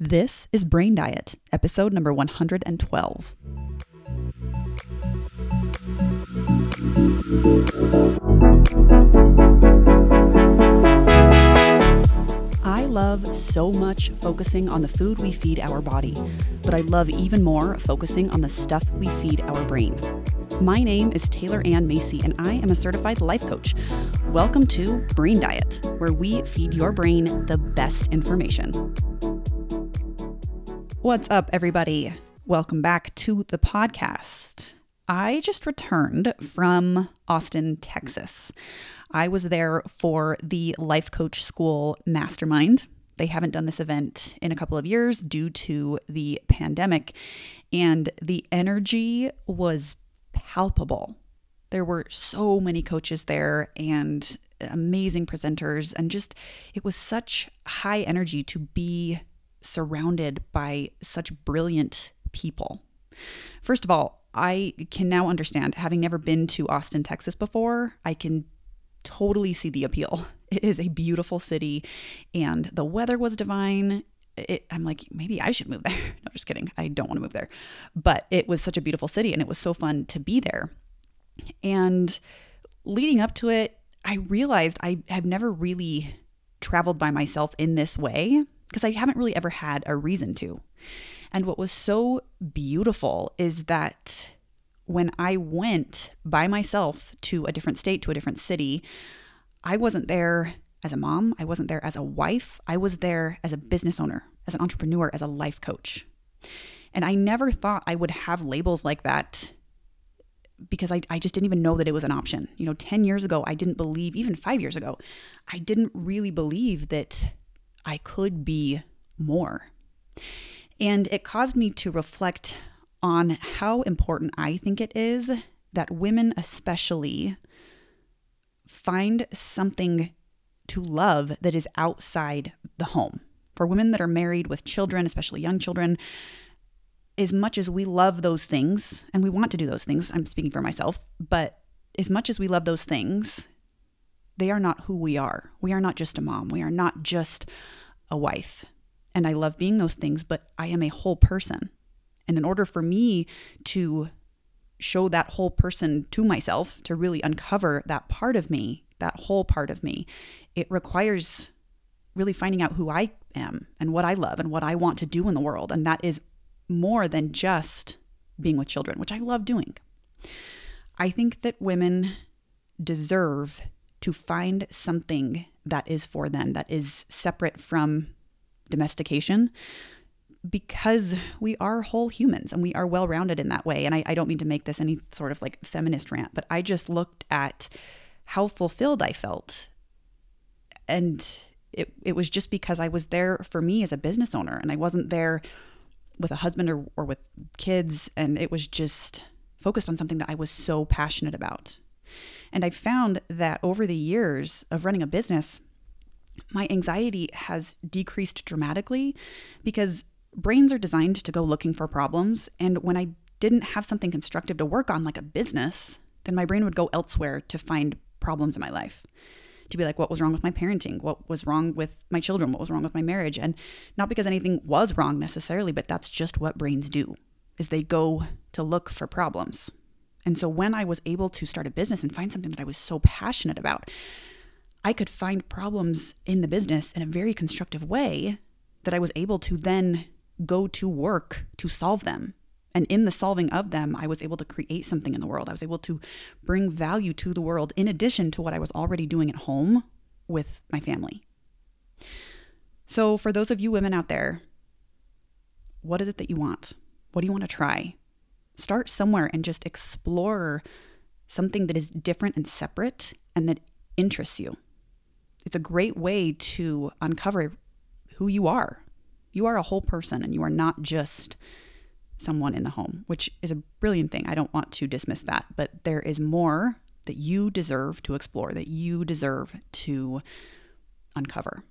This is Brain Diet, episode number 112. I love so much focusing on the food we feed our body, but I love even more focusing on the stuff we feed our brain. My name is Taylor Ann Macy, and I am a certified life coach. Welcome to Brain Diet, where we feed your brain the best information. What's up, everybody? Welcome back to the podcast. I just returned from Austin, Texas. I was there for the Life Coach School Mastermind. They haven't done this event in a couple of years due to the pandemic, and the energy was palpable. There were so many coaches there and amazing presenters, and just it was such high energy to be surrounded by such brilliant people. First of all, I can now understand, having never been to Austin, Texas before, I can totally see the appeal. It is a beautiful city, and the weather was divine. It, I'm like, maybe I should move there. No, just kidding. I don't want to move there. But it was such a beautiful city, and it was so fun to be there. And leading up to it, I realized I have never really traveled by myself in this way because I haven't really ever had a reason to. And what was so beautiful is that when I went by myself to a different state, to a different city, I wasn't there as a mom. I wasn't there as a wife. I was there as a business owner, as an entrepreneur, as a life coach. And I never thought I would have labels like that because I, I just didn't even know that it was an option. You know, 10 years ago, I didn't believe, even five years ago, I didn't really believe that I could be more. And it caused me to reflect on how important I think it is that women, especially, find something to love that is outside the home. For women that are married with children, especially young children, as much as we love those things and we want to do those things, I'm speaking for myself, but as much as we love those things, they are not who we are. We are not just a mom. We are not just a wife. And I love being those things, but I am a whole person. And in order for me to show that whole person to myself, to really uncover that part of me, that whole part of me, it requires really finding out who I am and what I love and what I want to do in the world. And that is more than just being with children, which I love doing. I think that women deserve to find something that is for them, that is separate from domestication, because we are whole humans and we are well rounded in that way. And I, I, don't mean to make this any sort of like feminist rant, but I just looked at how fulfilled I felt. And it, it was just because I was there for me as a business owner and I wasn't there with a husband or, or with kids. And it was just focused on something that I was so passionate about. And I found that over the years of running a business, my anxiety has decreased dramatically because brains are designed to go looking for problems. And when I didn't have something constructive to work on, like a business, then my brain would go elsewhere to find problems in my life. To be like, what was wrong with my parenting? What was wrong with my children? What was wrong with my marriage? And not because anything was wrong necessarily, but that's just what brains do, is they go to look for problems. And so when I was able to start a business and find something that I was so passionate about, I could find problems in the business in a very constructive way that I was able to then go to work to solve them. And in the solving of them, I was able to create something in the world. I was able to bring value to the world in addition to what I was already doing at home with my family. So, for those of you women out there, what is it that you want? What do you want to try? Start somewhere and just explore something that is different and separate and that interests you it's a great way to uncover who you are. You are a whole person and you are not just someone in the home, which is a brilliant thing. I don't want to dismiss that, but there is more that you deserve to explore, that you deserve to uncover.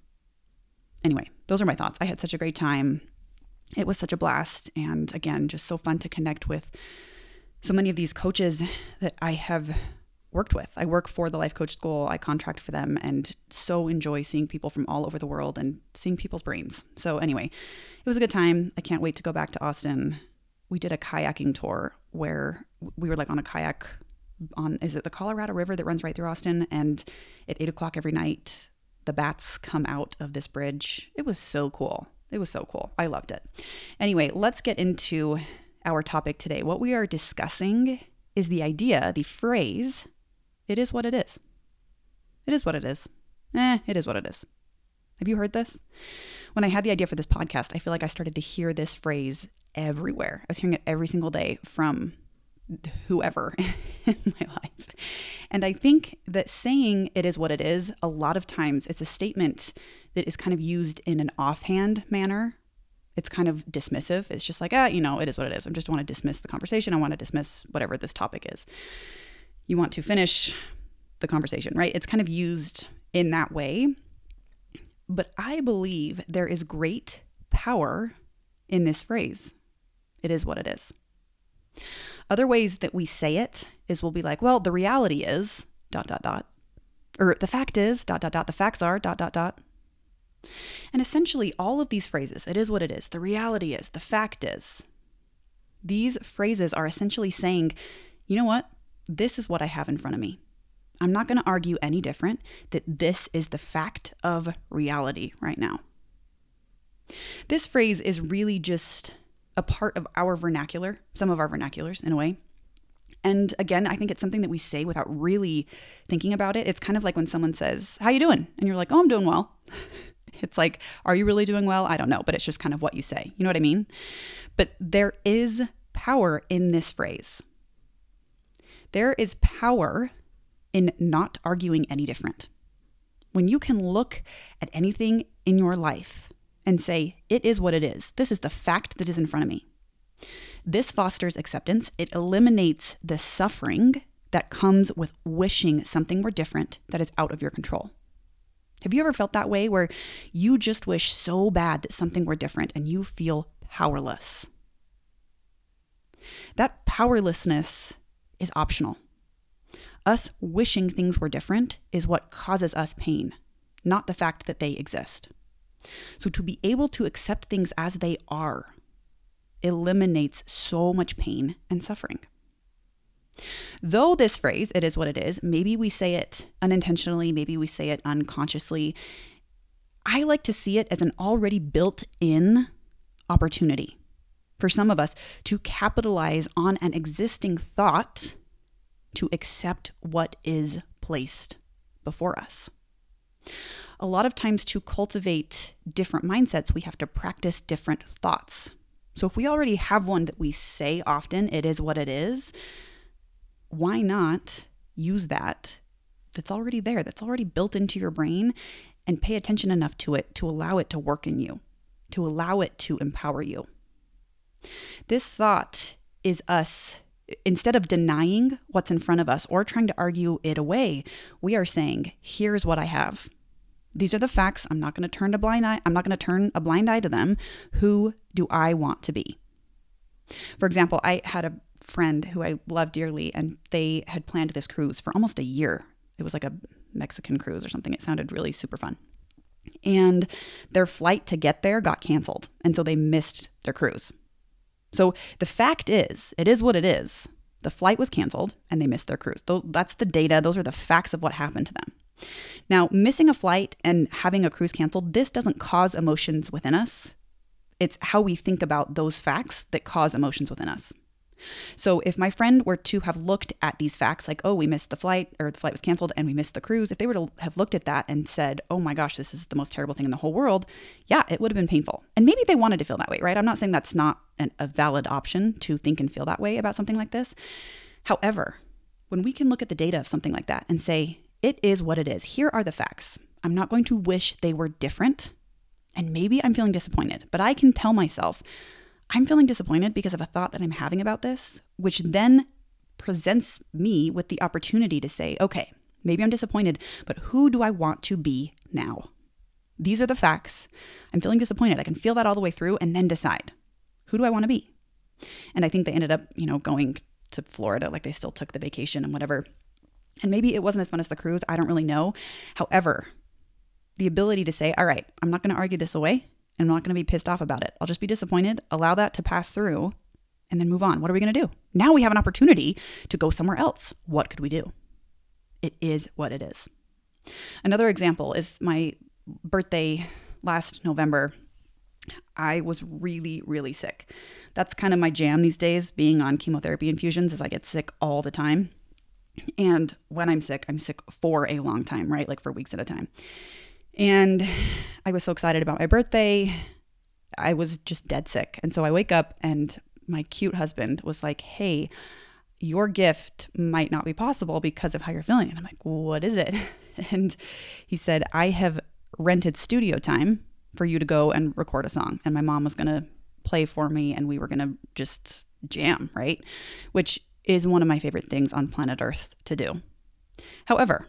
Anyway, those are my thoughts. I had such a great time. It was such a blast. And again, just so fun to connect with so many of these coaches that I have worked with. I work for the Life Coach School, I contract for them, and so enjoy seeing people from all over the world and seeing people's brains. So, anyway, it was a good time. I can't wait to go back to Austin. We did a kayaking tour where we were like on a kayak on is it the Colorado River that runs right through Austin? And at eight o'clock every night, the bats come out of this bridge. It was so cool. It was so cool. I loved it. Anyway, let's get into our topic today. What we are discussing is the idea, the phrase, it is what it is. It is what it is. Eh, it is what it is. Have you heard this? When I had the idea for this podcast, I feel like I started to hear this phrase everywhere. I was hearing it every single day from whoever in my life. And I think that saying it is what it is, a lot of times it's a statement that is kind of used in an offhand manner. It's kind of dismissive. It's just like, ah, you know, it is what it is. I just want to dismiss the conversation. I want to dismiss whatever this topic is. You want to finish the conversation, right? It's kind of used in that way. But I believe there is great power in this phrase. It is what it is. Other ways that we say it is we'll be like, well, the reality is dot dot dot. Or the fact is dot dot dot. The facts are dot dot dot. And essentially all of these phrases, it is what it is, the reality is, the fact is. These phrases are essentially saying, you know what? This is what I have in front of me. I'm not going to argue any different that this is the fact of reality right now. This phrase is really just a part of our vernacular, some of our vernaculars in a way. And again, I think it's something that we say without really thinking about it. It's kind of like when someone says, "How you doing?" and you're like, "Oh, I'm doing well." it's like, "Are you really doing well?" I don't know, but it's just kind of what you say. You know what I mean? But there is power in this phrase. There is power in not arguing any different. When you can look at anything in your life and say, it is what it is. This is the fact that is in front of me. This fosters acceptance. It eliminates the suffering that comes with wishing something were different that is out of your control. Have you ever felt that way where you just wish so bad that something were different and you feel powerless? That powerlessness is optional. Us wishing things were different is what causes us pain, not the fact that they exist. So to be able to accept things as they are eliminates so much pain and suffering. Though this phrase, it is what it is, maybe we say it unintentionally, maybe we say it unconsciously, I like to see it as an already built in opportunity for some of us to capitalize on an existing thought to accept what is placed before us a lot of times to cultivate different mindsets, we have to practice different thoughts. So if we already have one that we say often, it is what it is, why not use that that's already there, that's already built into your brain, and pay attention enough to it to allow it to work in you, to allow it to empower you? This thought is us instead of denying what's in front of us or trying to argue it away, we are saying, here's what I have. These are the facts. I'm not going to turn a blind eye. I'm not going to turn a blind eye to them. Who do I want to be? For example, I had a friend who I love dearly, and they had planned this cruise for almost a year. It was like a Mexican cruise or something. It sounded really super fun. And their flight to get there got canceled. And so they missed their cruise. So the fact is, it is what it is. The flight was canceled and they missed their cruise. That's the data. Those are the facts of what happened to them. Now, missing a flight and having a cruise canceled, this doesn't cause emotions within us. It's how we think about those facts that cause emotions within us. So, if my friend were to have looked at these facts, like, oh, we missed the flight, or the flight was canceled and we missed the cruise, if they were to have looked at that and said, oh my gosh, this is the most terrible thing in the whole world, yeah, it would have been painful. And maybe they wanted to feel that way, right? I'm not saying that's not an, a valid option to think and feel that way about something like this. However, when we can look at the data of something like that and say, it is what it is. Here are the facts. I'm not going to wish they were different. And maybe I'm feeling disappointed, but I can tell myself I'm feeling disappointed because of a thought that I'm having about this, which then presents me with the opportunity to say, okay, maybe I'm disappointed, but who do I want to be now? These are the facts. I'm feeling disappointed. I can feel that all the way through and then decide who do I want to be? And I think they ended up, you know, going to Florida, like they still took the vacation and whatever. And maybe it wasn't as fun as the cruise. I don't really know. However, the ability to say, all right, I'm not going to argue this away. I'm not going to be pissed off about it. I'll just be disappointed, allow that to pass through, and then move on. What are we going to do? Now we have an opportunity to go somewhere else. What could we do? It is what it is. Another example is my birthday last November. I was really, really sick. That's kind of my jam these days, being on chemotherapy infusions, as I get sick all the time. And when I'm sick, I'm sick for a long time, right? Like for weeks at a time. And I was so excited about my birthday. I was just dead sick. And so I wake up and my cute husband was like, Hey, your gift might not be possible because of how you're feeling. And I'm like, What is it? And he said, I have rented studio time for you to go and record a song. And my mom was going to play for me and we were going to just jam, right? Which is one of my favorite things on planet Earth to do. However,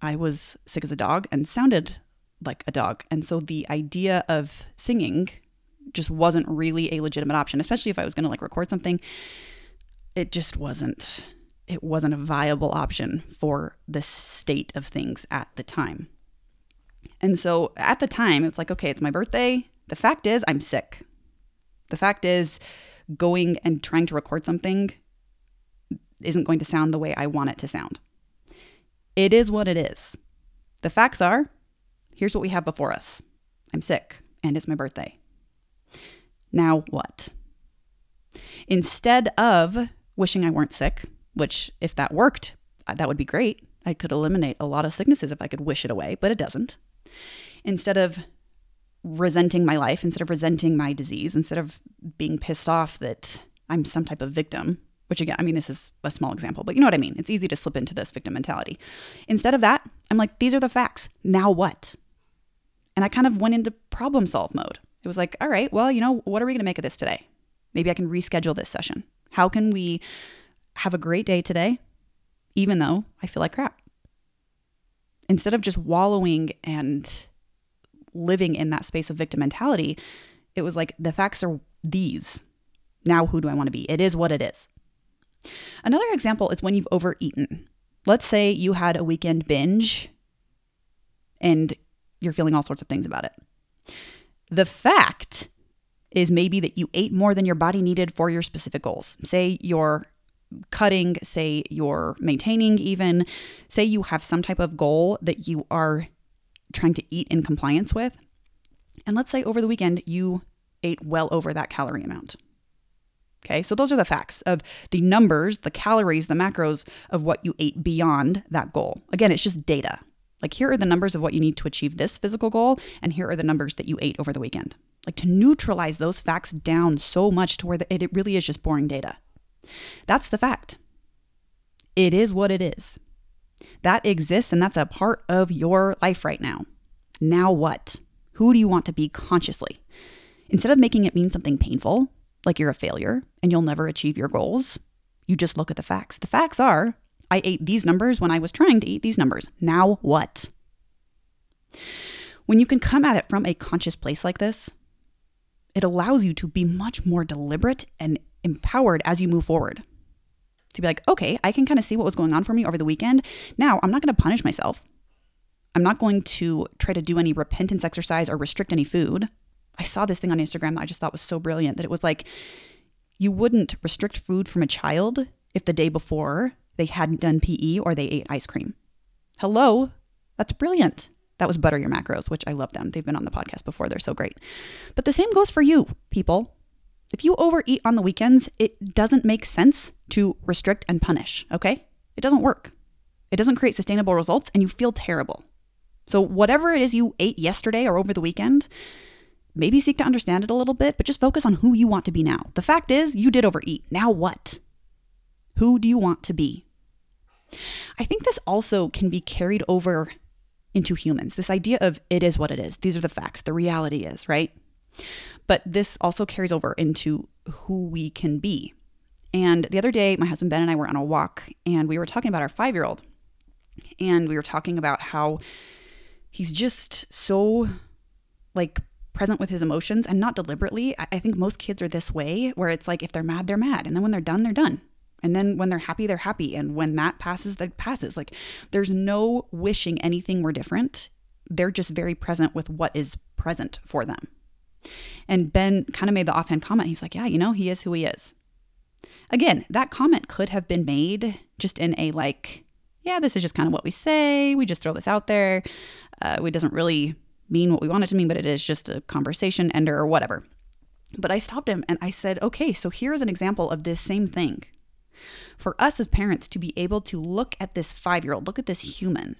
I was sick as a dog and sounded like a dog. And so the idea of singing just wasn't really a legitimate option, especially if I was going to like record something. It just wasn't it wasn't a viable option for the state of things at the time. And so at the time, it's like, okay, it's my birthday. The fact is, I'm sick. The fact is, going and trying to record something isn't going to sound the way I want it to sound. It is what it is. The facts are here's what we have before us I'm sick, and it's my birthday. Now what? Instead of wishing I weren't sick, which, if that worked, uh, that would be great. I could eliminate a lot of sicknesses if I could wish it away, but it doesn't. Instead of resenting my life, instead of resenting my disease, instead of being pissed off that I'm some type of victim, which again, I mean, this is a small example, but you know what I mean? It's easy to slip into this victim mentality. Instead of that, I'm like, these are the facts. Now what? And I kind of went into problem solve mode. It was like, all right, well, you know, what are we going to make of this today? Maybe I can reschedule this session. How can we have a great day today, even though I feel like crap? Instead of just wallowing and living in that space of victim mentality, it was like, the facts are these. Now, who do I want to be? It is what it is. Another example is when you've overeaten. Let's say you had a weekend binge and you're feeling all sorts of things about it. The fact is maybe that you ate more than your body needed for your specific goals. Say you're cutting, say you're maintaining, even, say you have some type of goal that you are trying to eat in compliance with. And let's say over the weekend you ate well over that calorie amount. Okay, so those are the facts of the numbers, the calories, the macros of what you ate beyond that goal. Again, it's just data. Like, here are the numbers of what you need to achieve this physical goal, and here are the numbers that you ate over the weekend. Like, to neutralize those facts down so much to where the, it, it really is just boring data. That's the fact. It is what it is. That exists, and that's a part of your life right now. Now, what? Who do you want to be consciously? Instead of making it mean something painful, like you're a failure and you'll never achieve your goals. You just look at the facts. The facts are I ate these numbers when I was trying to eat these numbers. Now what? When you can come at it from a conscious place like this, it allows you to be much more deliberate and empowered as you move forward. To be like, okay, I can kind of see what was going on for me over the weekend. Now, I'm not going to punish myself. I'm not going to try to do any repentance exercise or restrict any food. I saw this thing on Instagram that I just thought was so brilliant that it was like you wouldn't restrict food from a child if the day before they hadn't done PE or they ate ice cream. Hello, that's brilliant. That was Butter Your Macros, which I love them. They've been on the podcast before. They're so great. But the same goes for you, people. If you overeat on the weekends, it doesn't make sense to restrict and punish, okay? It doesn't work. It doesn't create sustainable results and you feel terrible. So, whatever it is you ate yesterday or over the weekend, maybe seek to understand it a little bit, but just focus on who you want to be now. The fact is, you did overeat. Now what? Who do you want to be? I think this also can be carried over into humans. This idea of it is what it is. These are the facts. The reality is, right? But this also carries over into who we can be. And the other day, my husband Ben and I were on a walk and we were talking about our five year old. And we were talking about how he's just so like present with his emotions and not deliberately. I think most kids are this way where it's like if they're mad, they're mad. And then when they're done, they're done. And then when they're happy, they're happy. And when that passes, that passes. Like there's no wishing anything were different. They're just very present with what is present for them. And Ben kind of made the offhand comment. He's like, Yeah, you know, he is who he is. Again, that comment could have been made just in a like, yeah, this is just kind of what we say. We just throw this out there. Uh, it doesn't really mean what we want it to mean, but it is just a conversation ender or whatever. But I stopped him and I said, okay, so here's an example of this same thing. For us as parents to be able to look at this five year old, look at this human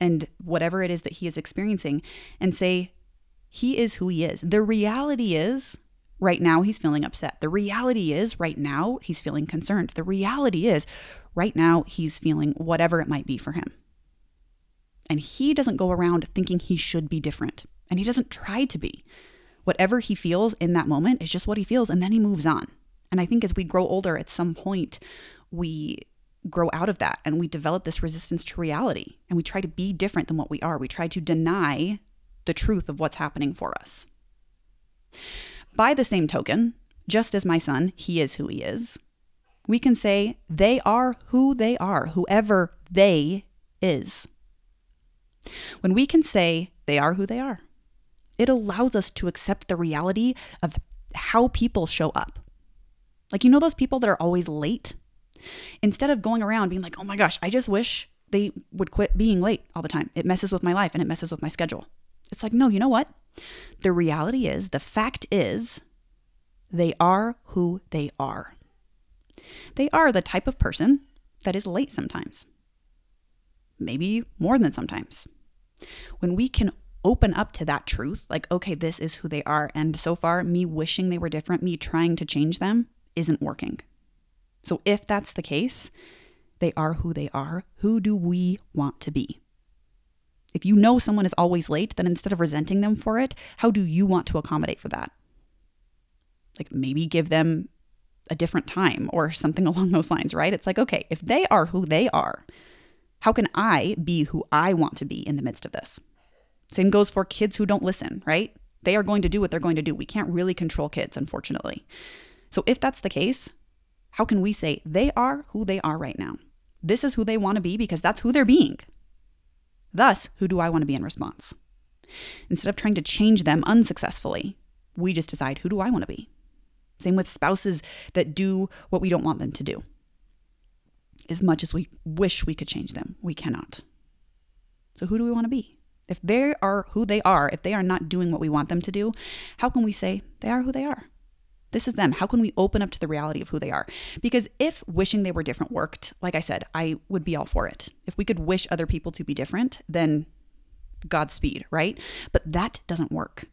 and whatever it is that he is experiencing and say, he is who he is. The reality is, right now, he's feeling upset. The reality is, right now, he's feeling concerned. The reality is, right now, he's feeling whatever it might be for him. And he doesn't go around thinking he should be different, and he doesn't try to be. Whatever he feels in that moment is just what he feels, and then he moves on. And I think as we grow older, at some point, we grow out of that and we develop this resistance to reality and we try to be different than what we are. We try to deny the truth of what's happening for us. By the same token, just as my son, he is who he is, we can say they are who they are, whoever they is. When we can say they are who they are, it allows us to accept the reality of how people show up. Like, you know, those people that are always late? Instead of going around being like, oh my gosh, I just wish they would quit being late all the time. It messes with my life and it messes with my schedule. It's like, no, you know what? The reality is, the fact is, they are who they are. They are the type of person that is late sometimes, maybe more than sometimes. When we can open up to that truth, like, okay, this is who they are. And so far, me wishing they were different, me trying to change them, isn't working. So if that's the case, they are who they are. Who do we want to be? If you know someone is always late, then instead of resenting them for it, how do you want to accommodate for that? Like maybe give them a different time or something along those lines, right? It's like, okay, if they are who they are, how can I be who I want to be in the midst of this? Same goes for kids who don't listen, right? They are going to do what they're going to do. We can't really control kids, unfortunately. So if that's the case, how can we say they are who they are right now? This is who they want to be because that's who they're being. Thus, who do I want to be in response? Instead of trying to change them unsuccessfully, we just decide who do I want to be? Same with spouses that do what we don't want them to do. As much as we wish we could change them, we cannot. So, who do we want to be? If they are who they are, if they are not doing what we want them to do, how can we say they are who they are? This is them. How can we open up to the reality of who they are? Because if wishing they were different worked, like I said, I would be all for it. If we could wish other people to be different, then Godspeed, right? But that doesn't work.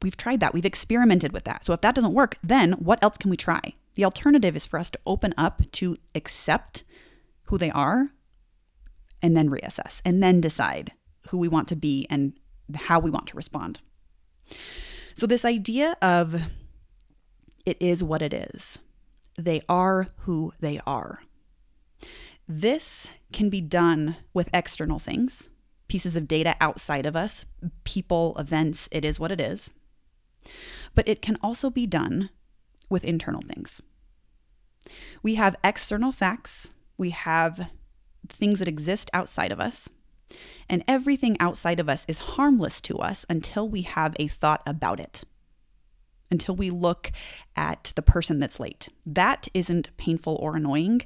We've tried that. We've experimented with that. So if that doesn't work, then what else can we try? The alternative is for us to open up to accept who they are and then reassess and then decide who we want to be and how we want to respond. So, this idea of it is what it is. They are who they are. This can be done with external things, pieces of data outside of us, people, events, it is what it is. But it can also be done with internal things. We have external facts, we have things that exist outside of us, and everything outside of us is harmless to us until we have a thought about it until we look at the person that's late. That isn't painful or annoying.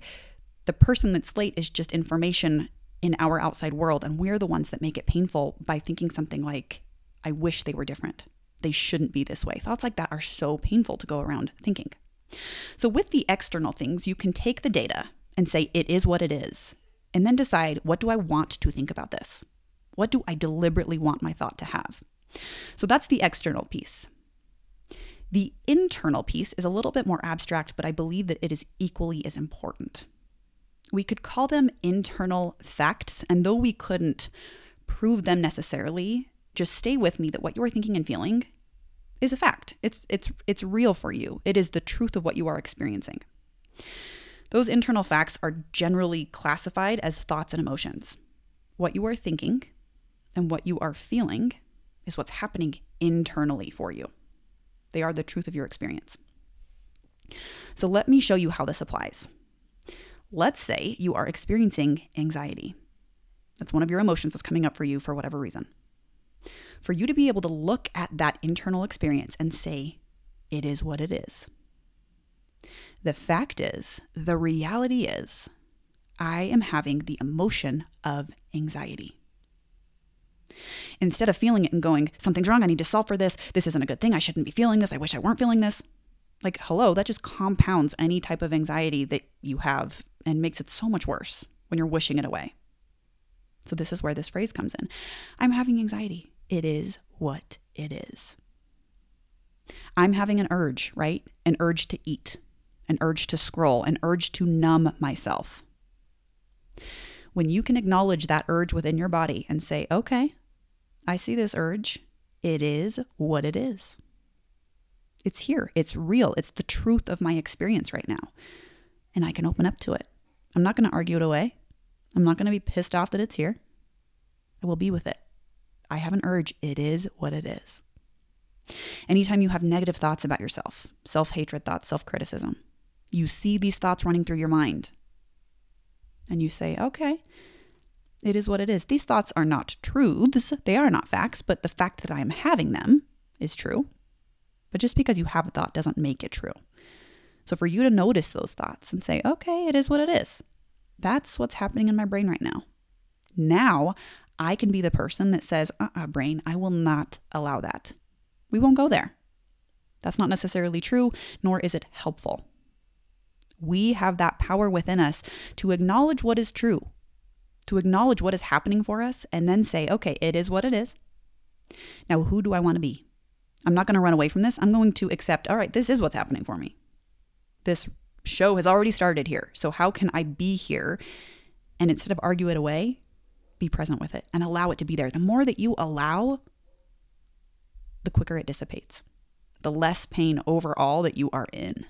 The person that's late is just information in our outside world, and we're the ones that make it painful by thinking something like, I wish they were different. They shouldn't be this way. Thoughts like that are so painful to go around thinking. So, with the external things, you can take the data and say, it is what it is, and then decide, what do I want to think about this? What do I deliberately want my thought to have? So, that's the external piece. The internal piece is a little bit more abstract, but I believe that it is equally as important. We could call them internal facts, and though we couldn't prove them necessarily, just stay with me that what you are thinking and feeling is a fact. It's it's it's real for you. It is the truth of what you are experiencing. Those internal facts are generally classified as thoughts and emotions. What you are thinking and what you are feeling is what's happening internally for you. They are the truth of your experience. So let me show you how this applies. Let's say you are experiencing anxiety. That's one of your emotions that's coming up for you for whatever reason. For you to be able to look at that internal experience and say, it is what it is. The fact is, the reality is, I am having the emotion of anxiety. Instead of feeling it and going, something's wrong, I need to solve for this, this isn't a good thing, I shouldn't be feeling this, I wish I weren't feeling this. Like, hello, that just compounds any type of anxiety that you have and makes it so much worse when you're wishing it away. So, this is where this phrase comes in I'm having anxiety. It is what it is. I'm having an urge, right? An urge to eat, an urge to scroll, an urge to numb myself. When you can acknowledge that urge within your body and say, okay, I see this urge. It is what it is. It's here. It's real. It's the truth of my experience right now. And I can open up to it. I'm not going to argue it away. I'm not going to be pissed off that it's here. I will be with it. I have an urge. It is what it is. Anytime you have negative thoughts about yourself, self hatred thoughts, self criticism, you see these thoughts running through your mind. And you say, okay, it is what it is. These thoughts are not truths, they are not facts, but the fact that I am having them is true. But just because you have a thought doesn't make it true. So for you to notice those thoughts and say, okay, it is what it is, that's what's happening in my brain right now. Now I can be the person that says, uh uh-uh, uh brain, I will not allow that. We won't go there. That's not necessarily true, nor is it helpful. We have that power within us to acknowledge what is true to acknowledge what is happening for us and then say, okay, it is what it is. Now, who do I want to be? I'm not going to run away from this. I'm going to accept, all right, this is what's happening for me. This show has already started here. So, how can I be here and instead of argue it away, be present with it and allow it to be there? The more that you allow, the quicker it dissipates, the less pain overall that you are in.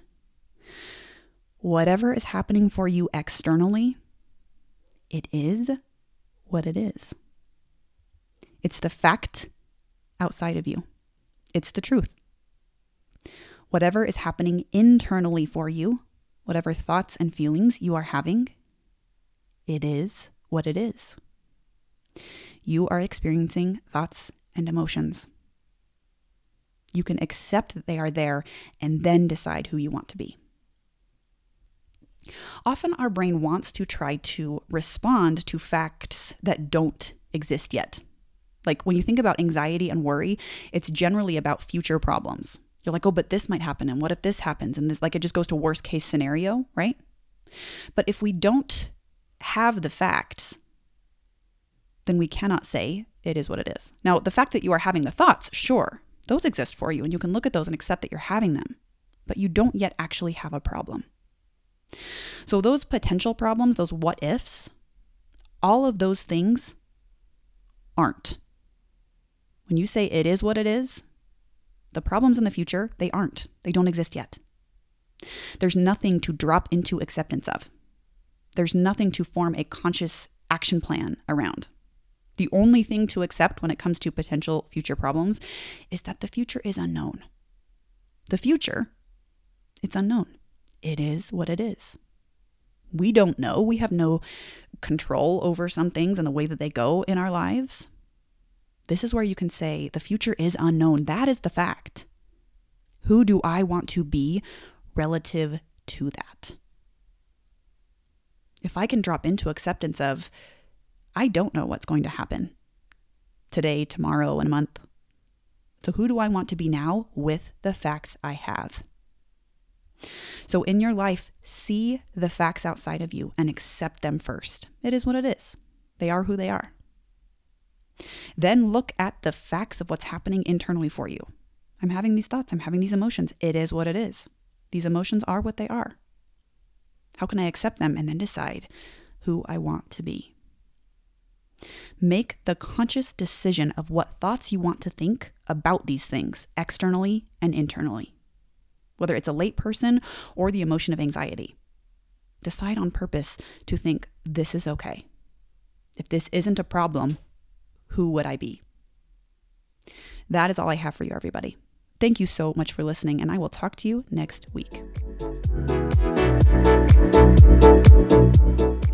Whatever is happening for you externally, it is what it is. It's the fact outside of you, it's the truth. Whatever is happening internally for you, whatever thoughts and feelings you are having, it is what it is. You are experiencing thoughts and emotions. You can accept that they are there and then decide who you want to be. Often our brain wants to try to respond to facts that don't exist yet. Like when you think about anxiety and worry, it's generally about future problems. You're like, oh, but this might happen. And what if this happens? And this, like, it just goes to worst case scenario, right? But if we don't have the facts, then we cannot say it is what it is. Now, the fact that you are having the thoughts, sure, those exist for you and you can look at those and accept that you're having them, but you don't yet actually have a problem. So, those potential problems, those what ifs, all of those things aren't. When you say it is what it is, the problems in the future, they aren't. They don't exist yet. There's nothing to drop into acceptance of. There's nothing to form a conscious action plan around. The only thing to accept when it comes to potential future problems is that the future is unknown. The future, it's unknown it is what it is. We don't know. We have no control over some things and the way that they go in our lives. This is where you can say the future is unknown. That is the fact. Who do I want to be relative to that? If I can drop into acceptance of, I don't know what's going to happen today, tomorrow, in a month. So, who do I want to be now with the facts I have? So, in your life, see the facts outside of you and accept them first. It is what it is, they are who they are. Then look at the facts of what's happening internally for you. I'm having these thoughts, I'm having these emotions. It is what it is. These emotions are what they are. How can I accept them and then decide who I want to be? Make the conscious decision of what thoughts you want to think about these things, externally and internally whether it's a late person or the emotion of anxiety. Decide on purpose to think this is okay. If this isn't a problem, who would I be? That is all I have for you, everybody. Thank you so much for listening, and I will talk to you next week.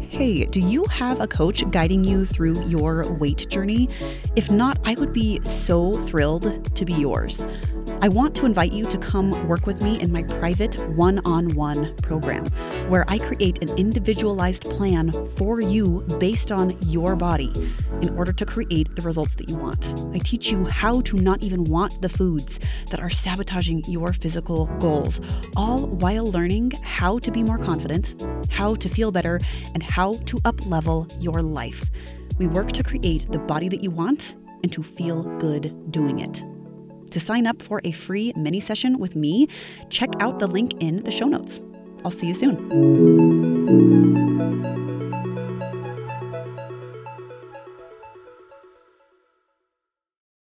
Hey, do you have a coach guiding you through your weight journey? If not, I would be so thrilled to be yours. I want to invite you to come work with me in my private one on one program, where I create an individualized plan for you based on your body in order to create the results that you want. I teach you how to not even want the foods that are sabotaging your physical goals, all while learning how to be more confident, how to feel better, and how to up level your life. We work to create the body that you want and to feel good doing it. To sign up for a free mini session with me, check out the link in the show notes. I'll see you soon.